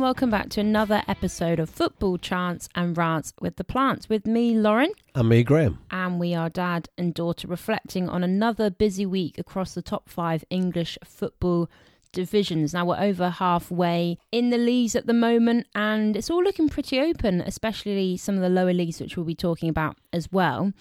And welcome back to another episode of Football Chants and Rants with the Plants. With me, Lauren, And me, Graham. and we are dad and daughter reflecting on another busy week across the top five English football divisions. Now we're over halfway in the leagues at the moment, and it's all looking pretty open, especially some of the lower leagues, which we'll be talking about as well.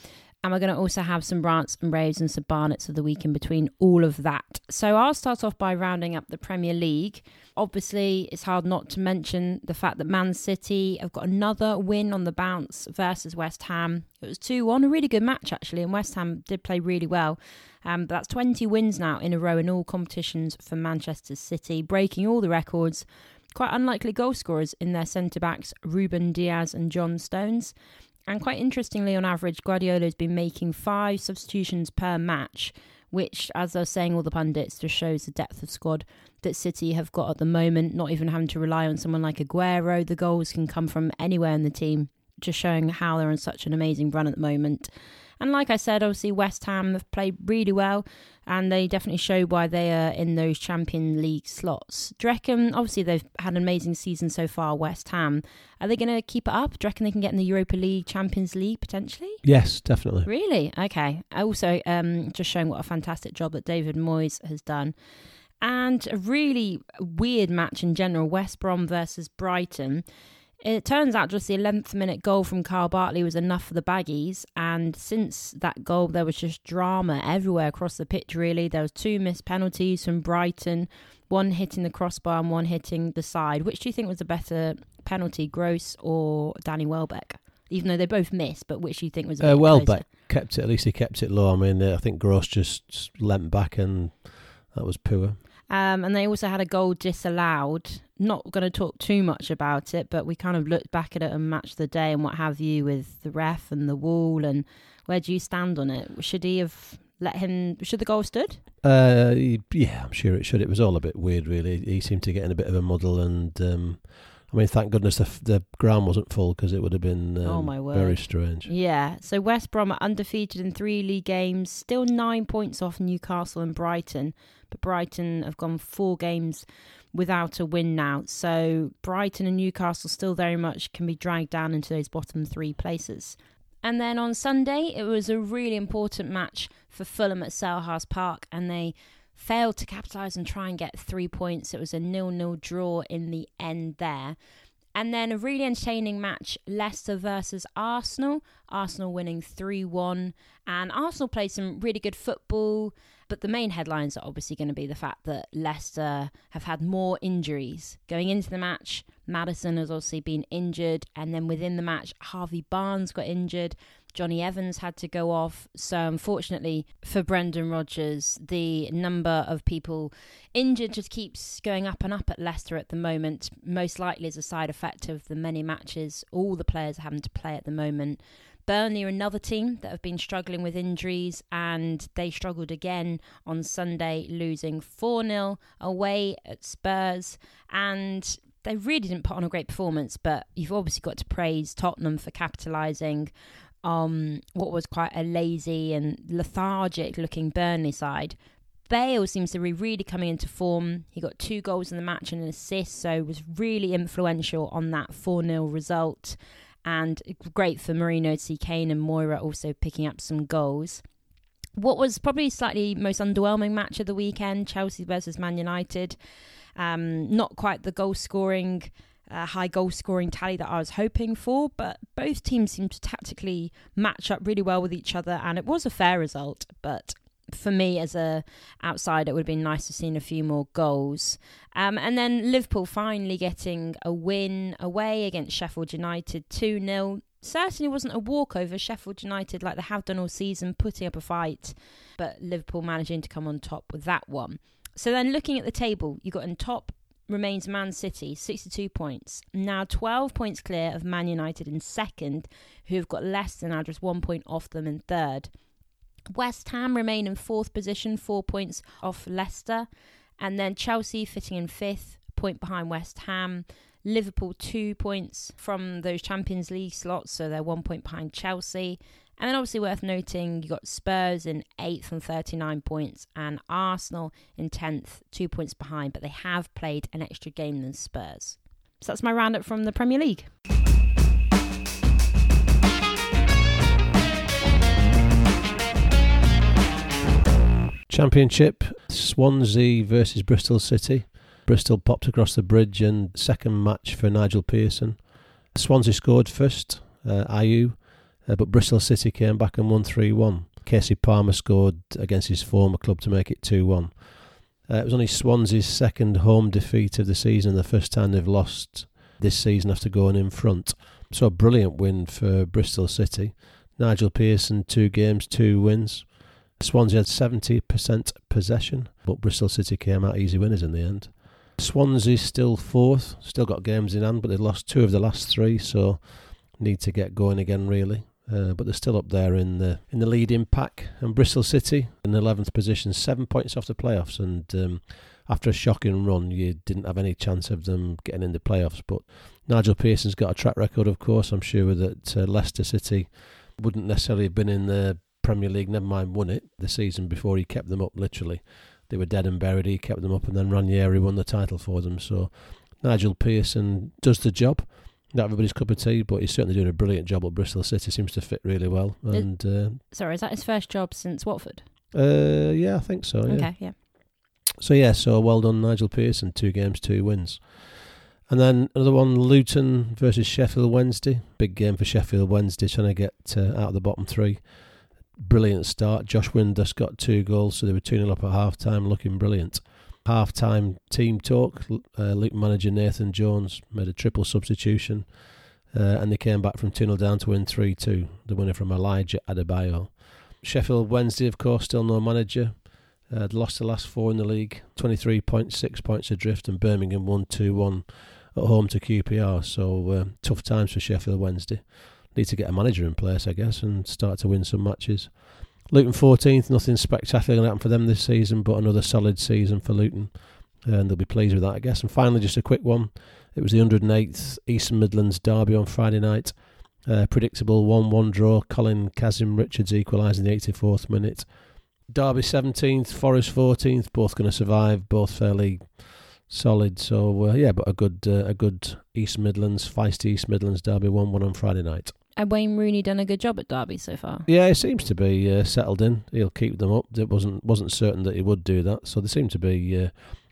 And we're going to also have some rants and raves and some barnets of the week in between all of that. So I'll start off by rounding up the Premier League. Obviously, it's hard not to mention the fact that Man City have got another win on the bounce versus West Ham. It was 2 1, a really good match actually, and West Ham did play really well. Um, but that's 20 wins now in a row in all competitions for Manchester City, breaking all the records. Quite unlikely goal scorers in their centre backs, Ruben Dias and John Stones. And quite interestingly, on average, Guardiola has been making five substitutions per match, which, as I was saying, all the pundits just shows the depth of squad that City have got at the moment, not even having to rely on someone like Aguero. The goals can come from anywhere in the team, just showing how they're on such an amazing run at the moment. And like I said, obviously West Ham have played really well, and they definitely show why they are in those Champion League slots. Do you reckon, obviously they've had an amazing season so far, West Ham. Are they going to keep it up? Do you reckon they can get in the Europa League, Champions League potentially? Yes, definitely. Really? Okay. Also, um, just showing what a fantastic job that David Moyes has done. And a really weird match in general West Brom versus Brighton. It turns out just the 11th minute goal from Kyle Bartley was enough for the Baggies. And since that goal, there was just drama everywhere across the pitch, really. There was two missed penalties from Brighton, one hitting the crossbar and one hitting the side. Which do you think was a better penalty, Gross or Danny Welbeck? Even though they both missed, but which do you think was a Uh, Welbeck closer? kept it, at least he kept it low. I mean, I think Gross just leant back and that was poor. Um, and they also had a goal disallowed. Not going to talk too much about it, but we kind of looked back at it and Match of the Day and what have you with the ref and the wall. And where do you stand on it? Should he have let him? Should the goal have stood? Uh, yeah, I'm sure it should. It was all a bit weird, really. He seemed to get in a bit of a muddle, and um, I mean, thank goodness the, the ground wasn't full because it would have been um, Oh, my word. very strange. Yeah. So West Brom are undefeated in three league games, still nine points off Newcastle and Brighton. But Brighton have gone four games without a win now. So Brighton and Newcastle still very much can be dragged down into those bottom three places. And then on Sunday, it was a really important match for Fulham at Selhurst Park, and they failed to capitalise and try and get three points. It was a nil-nil draw in the end there. And then a really entertaining match, Leicester versus Arsenal. Arsenal winning 3 1. And Arsenal played some really good football. But the main headlines are obviously going to be the fact that Leicester have had more injuries. Going into the match, Maddison has obviously been injured. And then within the match, Harvey Barnes got injured. Jonny Evans had to go off. So, unfortunately for Brendan Rodgers, the number of people injured just keeps going up and up at Leicester at the moment. Most likely as a side effect of the many matches all the players are having to play at the moment. Burnley are another team that have been struggling with injuries, and they struggled again on Sunday, losing 4 0 away at Spurs. And they really didn't put on a great performance, but you've obviously got to praise Tottenham for capitalising on what was quite a lazy and lethargic looking Burnley side. Bale seems to be really coming into form. He got two goals in the match and an assist, so was really influential on that 4 0 result. And great for Mourinho to see Kane and Moura also picking up some goals. What was probably slightly most underwhelming match of the weekend Chelsea versus Man United. Um, not quite the goal scoring, uh, high goal scoring tally that I was hoping for, but both teams seemed to tactically match up really well with each other, and it was a fair result. But for me as a outsider, it would have been nice to see a few more goals. Um, and then Liverpool finally getting a win away against Sheffield United 2 0. Certainly wasn't a walkover. Sheffield United, like they have done all season, putting up a fight, but Liverpool managing to come on top with that one. So then looking at the table, you got in top remains Man City, 62 points. Now 12 points clear of Man United in second, who have got less than just one point off them in third. West Ham remain in fourth position, four points off Leicester. And then Chelsea fitting in fifth, point behind West Ham. Liverpool two points from those Champions League slots, so they're one point behind Chelsea. And then obviously worth noting, you got Spurs in eighth on 39 points and Arsenal in 10th, two points behind, but they have played an extra game than Spurs. So that's my roundup from the Premier League. Championship Swansea versus Bristol City. Bristol popped across the bridge and second match for Nigel Pearson. Swansea scored first, uh, Ayew, uh, but Bristol City came back and won 3 1. Kasey Palmer scored against his former club to make it 2 1. Uh, it was only Swansea's second home defeat of the season, the first time they've lost this season after going in front. So a brilliant win for Bristol City. Nigel Pearson, two games, two wins. Swansea had 70% possession, but Bristol City came out easy winners in the end. Swansea still fourth, still got games in hand, but they've lost two of the last three, so need to get going again really. Uh, but they're still up there in the in the leading pack. And Bristol City in eleventh position, seven points off the playoffs. And um, after a shocking run, you didn't have any chance of them getting in the playoffs. But Nigel Pearson's got a track record, of course. I'm sure that uh, Leicester City wouldn't necessarily have been in the Premier League, never mind won it the season before he kept them up. Literally, they were dead and buried. He kept them up, and then Ranieri won the title for them. So Nigel Pearson does the job not everybody's cup of tea, but he's certainly doing a brilliant job at Bristol City. Seems to fit really well. And uh, sorry, is that his first job since Watford? Uh, yeah, I think so. Yeah. Okay, yeah. So yeah, so well done, Nigel Pearson. Two games, two wins. And then another one, Luton versus Sheffield Wednesday. Big game for Sheffield Wednesday, trying to get uh, out of the bottom three. Brilliant start. Josh Windass got two goals, so they were 2 0 up at half time, looking brilliant half time team talk, uh, manager Nathan Jones made a triple substitution uh, and they came back from 2 0 down to win 3 2. The winner from Elijah Adebayo. Sheffield Wednesday, of course, still no manager. Uh, lost the last four in the league, 23.6 points adrift, and Birmingham won 2 1 at home to QPR. So uh, tough times for Sheffield Wednesday. Need to get a manager in place, I guess, and start to win some matches. Luton 14th, nothing spectacular going to happen for them this season, but another solid season for Luton. And they'll be pleased with that, I guess. And finally, just a quick one. It was the 108th Eastern Midlands derby on Friday night. Uh, predictable 1 1 draw. Colin Kazim Richards equalised in the 84th minute. Derby 17th, Forest 14th, both going to survive, both fairly solid. So, uh, yeah, but a good uh, a good East Midlands, feisty East Midlands derby 1 1 on Friday night. And Wayne Rooney done a good job at Derby so far? Yeah, he seems to be uh, settled in. He'll keep them up. It wasn't wasn't certain that he would do that, so they seem to be uh,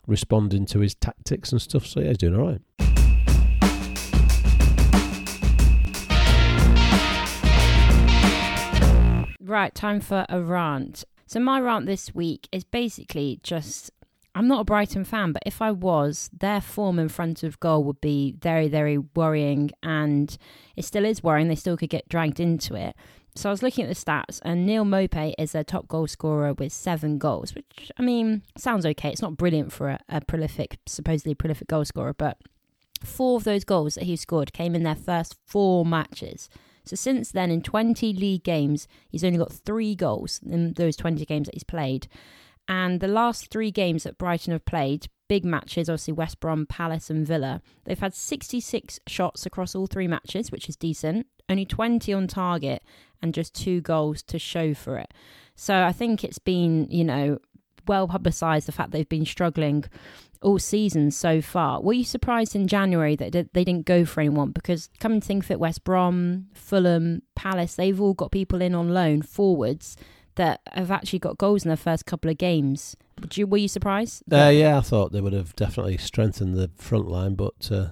responding to his tactics and stuff. So yeah, he's doing all right. Right, time for a rant. So my rant this week is basically just I'm not a Brighton fan, but if I was, their form in front of goal would be very, very worrying. And it still is worrying. They still could get dragged into it. So I was looking at the stats, and Neal Maupay is their top goal scorer with seven goals, which, I mean, sounds okay. It's not brilliant for a, a prolific, supposedly prolific goal scorer, but four of those goals that he scored came in their first four matches. So since then, in 20 league games, he's only got three goals in those 20 games that he's played. And the last three games that Brighton have played, big matches, obviously West Brom, Palace, and Villa, they've had 66 shots across all three matches, which is decent. Only 20 on target and just two goals to show for it. So I think it's been, you know, well publicised the fact they've been struggling all season so far. Were you surprised in January that they didn't go for anyone? Because coming to think of it, West Brom, Fulham, Palace, they've all got people in on loan forwards that have actually got goals in their first couple of games. You, were you surprised? Uh, yeah, I thought they would have definitely strengthened the front line, but uh,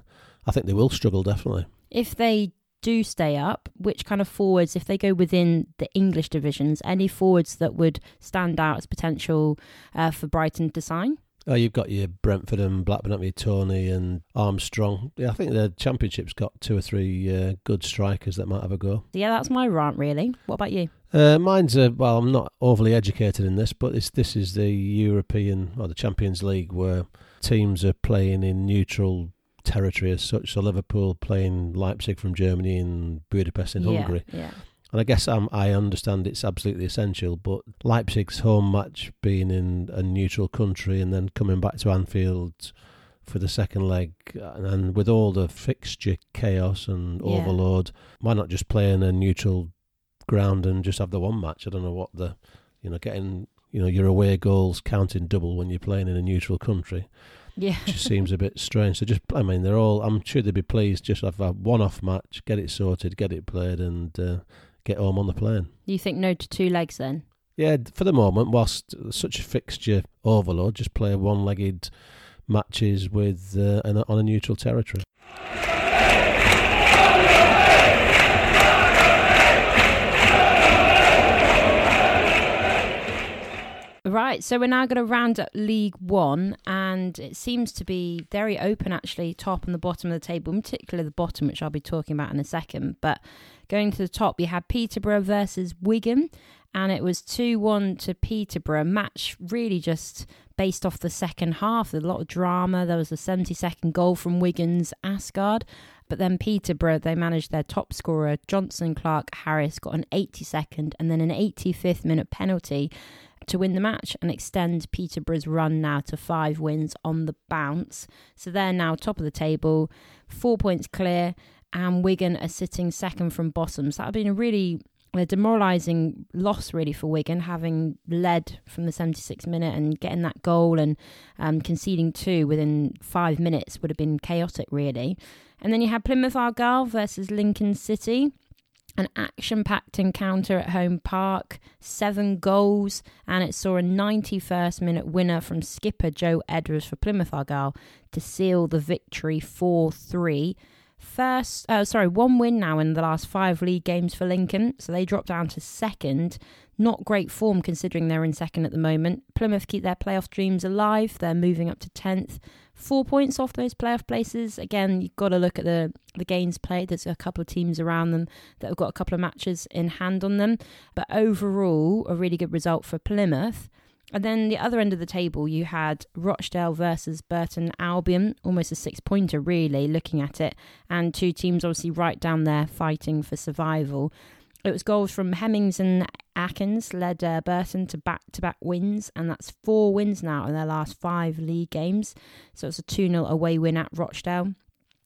I think they will struggle definitely. If they do stay up, which kind of forwards, if they go within the English divisions, any forwards that would stand out as potential uh, for Brighton to sign? Oh, you've got your Brentford and Blackburn, haven't you? Toney and Armstrong. Yeah, I think the Championship's got two or three uh, good strikers that might have a go. Yeah, that's my rant, really. What about you? Uh, mine's a, well, I'm not overly educated in this, but this this is the European or the Champions League where teams are playing in neutral territory as such. So Liverpool playing Leipzig from Germany and Budapest in yeah, Hungary. Yeah. And I guess um, I understand it's absolutely essential, but Leipzig's home match being in a neutral country and then coming back to Anfield for the second leg, and with all the fixture chaos and Yeah. overload, why not just play in a neutral ground and just have the one match? I don't know what the, you know, getting you know your away goals counting double when you're playing in a neutral country. Yeah. Just seems a bit strange. So just, I mean, they're all. I'm sure they'd be pleased just have a one-off match, get it sorted, get it played, and uh, get home on the plane. You think no to two legs then? Yeah, for the moment, whilst such a fixture overload, just play one-legged matches with uh, on a neutral territory. Right, so we're now going to round up League One, and it seems to be very open actually, top and the bottom of the table, in particular the bottom, which I'll be talking about in a second. But going to the top, you had Peterborough versus Wigan, and it was 2 1 to Peterborough. Match really just based off the second half. There's a lot of drama. There was a 72nd goal from Wigan's Aasgaard. But then Peterborough, they managed their top scorer, Jonson Clarke Harris, got an 82nd and then an 85th minute penalty to win the match and extend Peterborough's run now to five wins on the bounce. So they're now top of the table, four points clear, and Wigan are sitting second from bottom. So that would been a really a demoralising loss really for Wigan, having led from the 76th minute and getting that goal and um, conceding two within five minutes would have been chaotic really. And then you had Plymouth Argyle versus Lincoln City an action packed encounter at home park, seven goals, and it saw a 91st minute winner from skipper Joe Edwards for Plymouth Argyle to seal the victory 4 3. First, uh, sorry, one win now in the last five league games for Lincoln, so they dropped down to second. Not great form considering they're in second at the moment. Plymouth keep their playoff dreams alive, they're moving up to 10th four points off those playoff places. Again, you've got to look at the the games played. There's a couple of teams around them that have got a couple of matches in hand on them, but overall, a really good result for Plymouth. And then the other end of the table, you had Rochdale versus Burton Albion, almost a six pointer, really, looking at it. And two teams obviously right down there fighting for survival. It was goals from Hemmings and Atkins led uh, Burton to back to back wins, and that's four wins now in their last five league games. So it's a 2 0 away win at Rochdale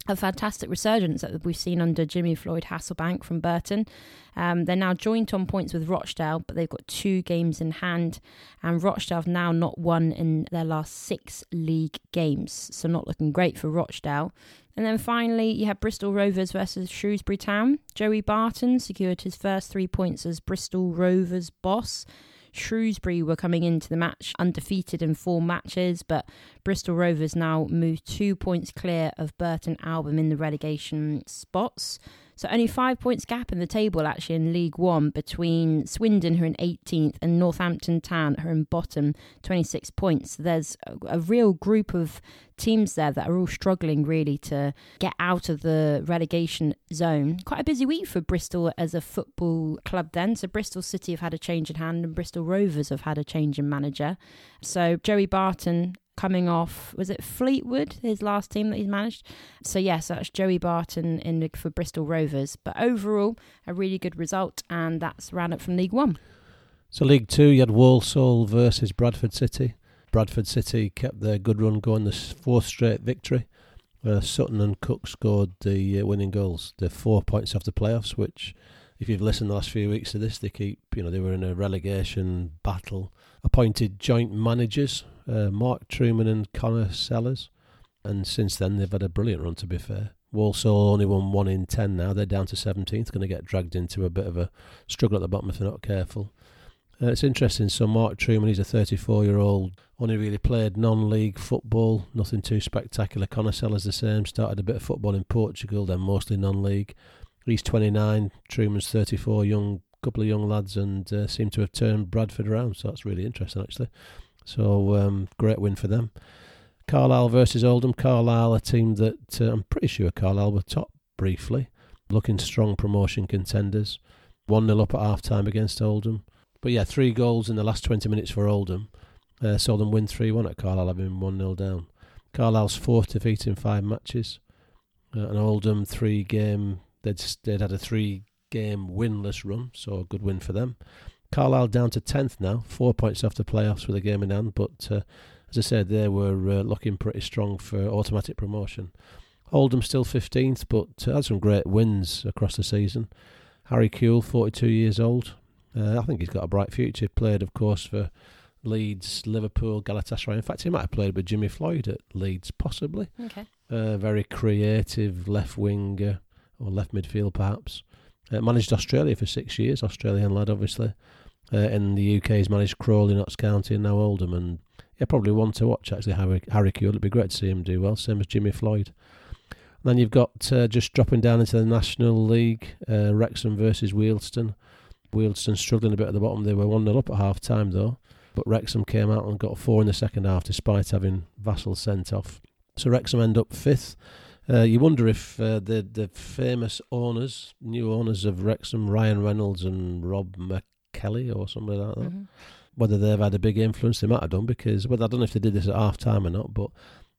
a fantastic resurgence that we've seen under Jimmy Floyd Hasselbaink from Burton. Um, they're now joint on points with Rochdale, but they've got two games in hand, and Rochdale have now not won in their last six league games, so not looking great for Rochdale. And then finally, you have Bristol Rovers versus Shrewsbury Town. Joey Barton secured his first three points as Bristol Rovers boss. Shrewsbury were coming into the match undefeated in four matches, but Bristol Rovers now moved two points clear of Burton Albion in the relegation spots. So only five points gap in the table actually in League One between Swindon, who are in 18th, and Northampton Town, who are in bottom, 26 points. So there's a, a real group of teams there that are all struggling really to get out of the relegation zone. Quite a busy week for Bristol as a football club then. So Bristol City have had a change in hand and Bristol Rovers have had a change in manager. So Joey Barton coming off was it Fleetwood, his last team that he's managed. So yes, that's Joey Barton in for Bristol Rovers. But overall, a really good result, and that's round up from League One. So League Two, you had Walsall versus Bradford City. Bradford City kept their good run going, the fourth straight victory. Uh, Sutton and Cook scored the uh, winning goals. They're four points off the playoffs, which, if you've listened the last few weeks to this, they keep, you know, they were in a relegation battle. Appointed joint managers uh, Mark Trueman and Conor Sellars. And since then, they've had a brilliant run, to be fair. Walsall only won 1 in 10 now. They're down to 17th, going to get dragged into a bit of a struggle at the bottom if they're not careful. Uh, it's interesting. So, Mark Trueman, he's a 34 year old, only really played non league football, nothing too spectacular. Conor Sellars, the same, started a bit of football in Portugal, then mostly non league. He's 29, Trueman's 34, young couple of young lads, and uh, seem to have turned Bradford around. So, that's really interesting, actually. So um, great win for them. Carlisle versus Oldham. Carlisle, a team that uh, I'm pretty sure Carlisle were top briefly, looking strong promotion contenders. 1 0 up at half time against Oldham. But yeah, three goals in the last 20 minutes for Oldham. Uh, saw them win 3 1 at Carlisle, having 1 0 down. Carlisle's fourth defeat in five matches. Uh, and Oldham, three game, they'd, they'd had a three game winless run, so a good win for them. Carlisle down to 10th now, four points off the playoffs with a game in hand, but uh, as I said, they were uh, looking pretty strong for automatic promotion. Oldham still 15th, but uh, had some great wins across the season. Harry Kewell, 42 years old. Uh, I think he's got a bright future. Played, of course, for Leeds, Liverpool, Galatasaray. In fact, he might have played with Jimmy Floyd at Leeds, possibly. Okay. Uh, very creative left winger or left midfield, perhaps. Uh, managed Australia for six years, Australian lad, obviously. Uh, in the UK, he's managed Crawley, Notts County, and now Oldham. And yeah, probably one to watch, actually, Harry, Harry. It'd be great to see him do well, same as Jimmy Floyd. And then you've got uh, just dropping down into the National League, uh, Wrexham versus Wealdstone. Wealdstone struggling a bit at the bottom. They were 1 0 up at half time, though. But Wrexham came out and got four in the second half despite having Vassell sent off. So Wrexham end up fifth. Uh, you wonder if uh, the the famous owners, new owners of Wrexham, Ryan Reynolds and Rob McKelly or somebody like that, Mhm. whether they've had a big influence. They might have done because well, I don't know if they did this at half time or not, but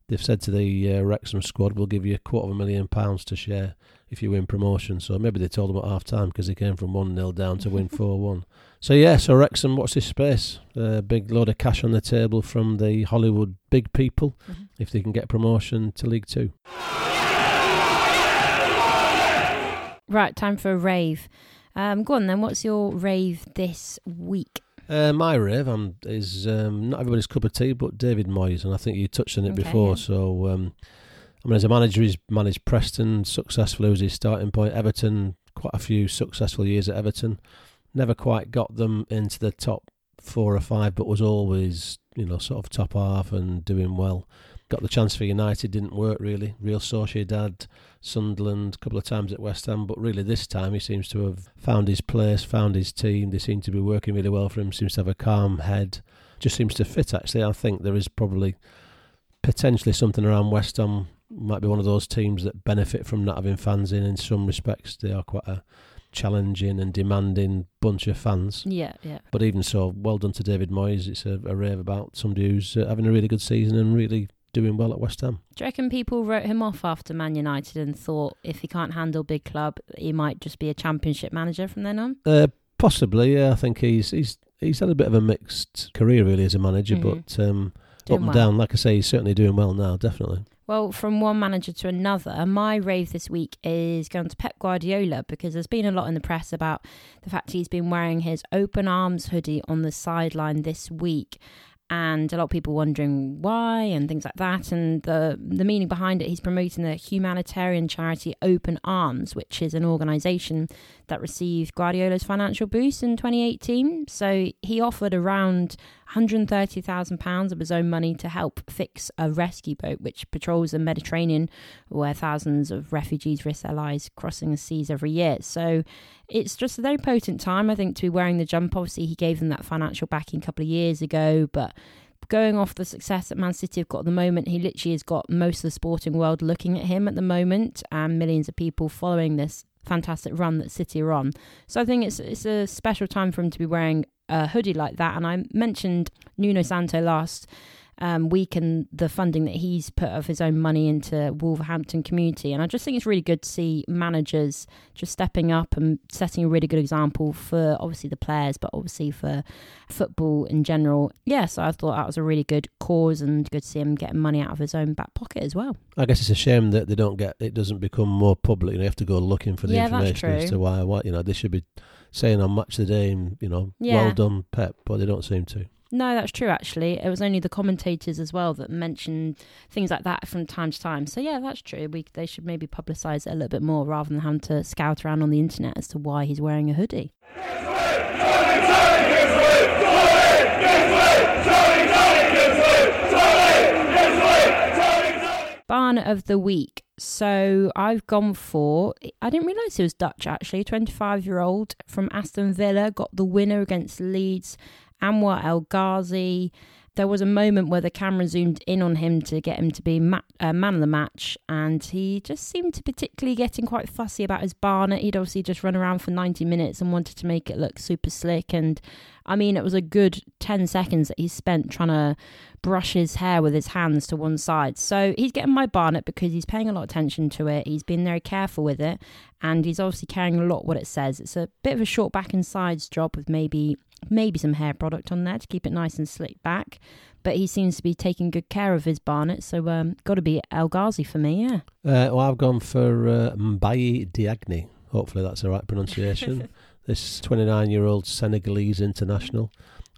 they've said to the uh, Wrexham squad, "We'll give you a quarter of a million pounds to share if you win promotion." So maybe they told them at half time because they came from one 0 down to win four one. So yeah, so Wrexham, what's this space? A big load of cash on the table from the Hollywood big people Mhm. if they can get promotion to League Two. Right, time for a rave. Um, go on then. What's your rave this week? Uh, my rave um, is um, not everybody's cup of tea, but David Moyes, and I think you touched on it Okay, before. yeah. So, um, I mean, as a manager, he's managed Preston successfully was his starting point. Everton, quite a few successful years at Everton. Never quite got them into the top four or five, but was always, you know, sort of top half and doing well. Got the chance for United, didn't work really. Real Sociedad, Sunderland, a couple of times at West Ham, but really this time he seems to have found his place, found his team. They seem to be working really well for him. Seems to have a calm head. Just seems to fit. Actually, I think there is probably potentially something around West Ham. Might be one of those teams that benefit from not having fans in. In some respects, they are quite a challenging and demanding bunch of fans. Yeah, yeah. But even so, well done to David Moyes. It's a, a rave about somebody who's uh, having a really good season and really doing well at West Ham. Do you reckon people wrote him off after Man United and thought if he can't handle big club, he might just be a championship manager from then on? Uh, possibly, yeah. I think he's he's he's had a bit of a mixed career really as a manager, Mhm. but um, up and well. down. Like I say, he's certainly doing well now. Definitely. Well, from one manager to another, my rave this week is going to Pep Guardiola because there's been a lot in the press about the fact he's been wearing his open arms hoodie on the sideline this week. And a lot of people wondering why and things like that. And the the meaning behind it, he's promoting the humanitarian charity Open Arms, which is an organisation that received Guardiola's financial boost in 2018. So he offered around £130,000 of his own money to help fix a rescue boat which patrols the Mediterranean, where thousands of refugees risk their lives crossing the seas every year. So it's just a very potent time, I think, to be wearing the jump. Obviously, he gave them that financial backing a couple of years ago, but going off the success that Man City have got at the moment, he literally has got most of the sporting world looking at him at the moment, and millions of people following this fantastic run that City are on. So I think it's it's a special time for him to be wearing a hoodie like that. And I mentioned Nuno Santo last um, week and the funding that he's put of his own money into Wolverhampton community. And I just think it's really good to see managers just stepping up and setting a really good example for obviously the players, but obviously for football in general. Yeah, so I thought that was a really good cause and good to see him getting money out of his own back pocket as well. I guess it's a shame that they don't get it doesn't become more public. You, know, you have to go looking for the Yeah, information as to why. What you know, they should be saying on Match of the Day, and, you know, Yeah. well done, Pep, but they don't seem to. No, that's true. Actually, it was only the commentators as well that mentioned things like that from time to time. So yeah, that's true. We they should maybe publicise it a little bit more rather than having to scout around on the internet as to why he's wearing a hoodie. Barn of the week. So I've gone for. I didn't realise he was Dutch actually. Twenty-five-year-old from Aston Villa got the winner against Leeds. Anwar El Ghazi. There was a moment where the camera zoomed in on him to get him to be ma- uh, man of the match, and he just seemed to particularly getting quite fussy about his Barnet. He'd obviously just run around for 90 minutes and wanted to make it look super slick. And I mean, it was a good 10 seconds that he spent trying to brush his hair with his hands to one side. So he's getting my Barnet because he's paying a lot of attention to it. He's been very careful with it, and he's obviously caring a lot what it says. It's a bit of a short back and sides job with maybe maybe some hair product on there to keep it nice and slick back. But he seems to be taking good care of his Barnet, so um, got to be El Ghazi for me, yeah. Uh, well, I've gone for uh, Mbaye Diagne. Hopefully, that's the right pronunciation. this 29 year old Senegalese international.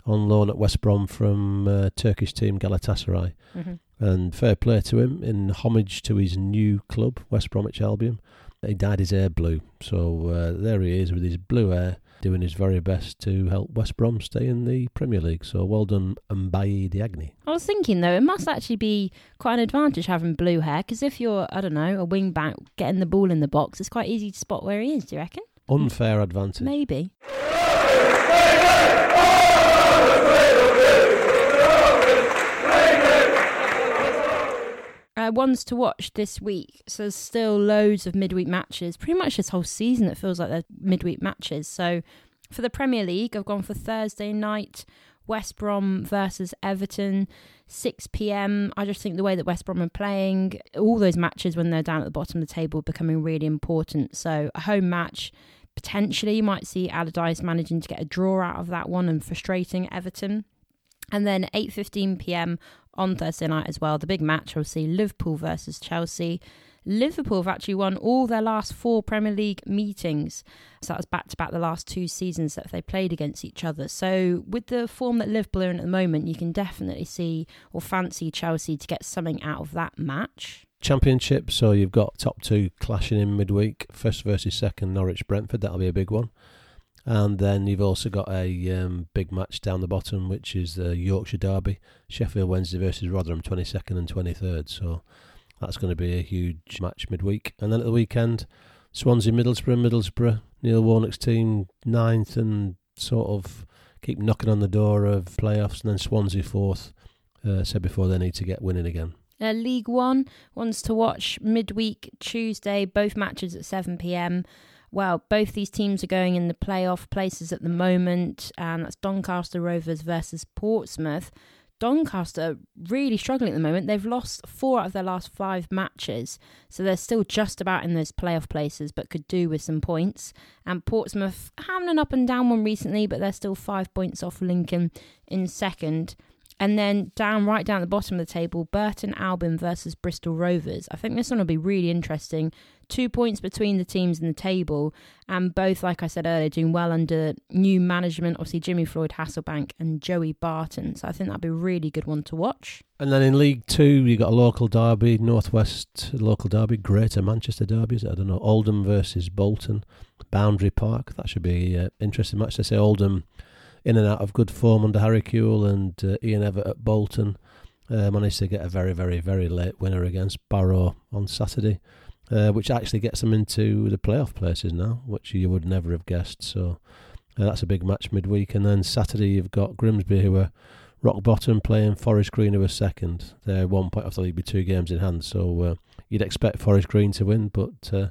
on loan at West Brom from uh, Turkish team Galatasaray. Mm-hmm. And fair play to him in homage to his new club, West Bromwich Albion. He dyed his hair blue. So uh, there he is with his blue hair, doing his very best to help West Brom stay in the Premier League. So well done, Mbaye Diagne. I was thinking though, it must actually be quite an advantage having blue hair because if you're, I don't know, a wing back getting the ball in the box, it's quite easy to spot where he is. Do you reckon? Unfair advantage. Maybe. Uh, ones to watch this week. So there's still loads of midweek matches. Pretty much this whole season, it feels like they're midweek matches. So for the Premier League, I've gone for Thursday night, West Brom versus Everton, 6 p.m. I just think the way that West Brom are playing, all those matches when they're down at the bottom of the table becoming really important. So a home match, potentially you might see Allardyce managing to get a draw out of that one and frustrating Everton. And then 8:15 p.m. on Thursday night as well, the big match. We'll see Liverpool versus Chelsea. Liverpool have actually won all their last four Premier League meetings. So that was back to back the last two seasons that they played against each other. So with the form that Liverpool are in at the moment, you can definitely see or fancy Chelsea to get something out of that match. Championship, so you've got top two clashing in midweek, first versus second, Norwich Brentford. That'll be a big one. And then you've also got a um, big match down the bottom, which is the Yorkshire Derby, Sheffield Wednesday versus Rotherham, 22nd and 23rd. So that's going to be a huge match midweek. And then at the weekend, Swansea, Middlesbrough, Middlesbrough, Neil Warnock's team, ninth and sort of keep knocking on the door of playoffs. And then Swansea, fourth. Uh, said before they need to get winning again. Uh, League One wants to watch midweek Tuesday, both matches at 7 pm well, both these teams are going in the playoff places at the moment, and that's Doncaster Rovers versus Portsmouth. Doncaster really struggling at the moment. They've lost four out of their last five matches, so they're still just about in those playoff places, but could do with some points. And Portsmouth having an up and down one recently, but they're still five points off Lincoln in second. And then down, right down the bottom of the table, Burton Albion versus Bristol Rovers. I think this one will be really interesting. Two points between the teams in the table, and both, like I said earlier, doing well under new management. Obviously, Jimmy Floyd Hasselbaink and Joey Barton. So I think that'd be a really good one to watch. And then in League Two, you've got a local derby, Northwest local derby, Greater Manchester derbies. I don't know, Oldham versus Bolton, Boundary Park. That should be an uh, interesting match. They say Oldham in and out of good form under Harry Kewell and uh, Ian Evatt at Bolton. Uh, managed to get a very, very, very late winner against Barrow on Saturday, uh, which actually gets them into the playoff places now, which you would never have guessed. So uh, that's a big match midweek. And then Saturday, you've got Grimsby, who are rock bottom, playing Forest Green, who are second. They're one point off the league with two games in hand. So uh, you'd expect Forest Green to win, but uh,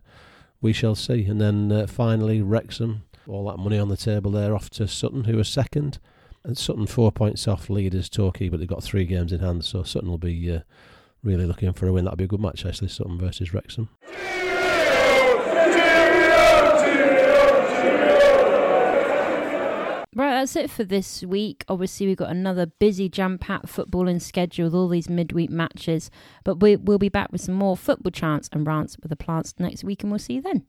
we shall see. And then finally, Wrexham all that money on the table there off to Sutton, who was second. And Sutton four points off leaders Torquay, but they've got three games in hand, so Sutton will be uh, really looking for a win. That'll be a good match, actually, Sutton versus Wrexham. Right, that's it for this week. Obviously, we've got another busy jam-packed footballing schedule with all these midweek matches. But we, we'll be back with some more football chants and rants with the plants next week, and we'll see you then.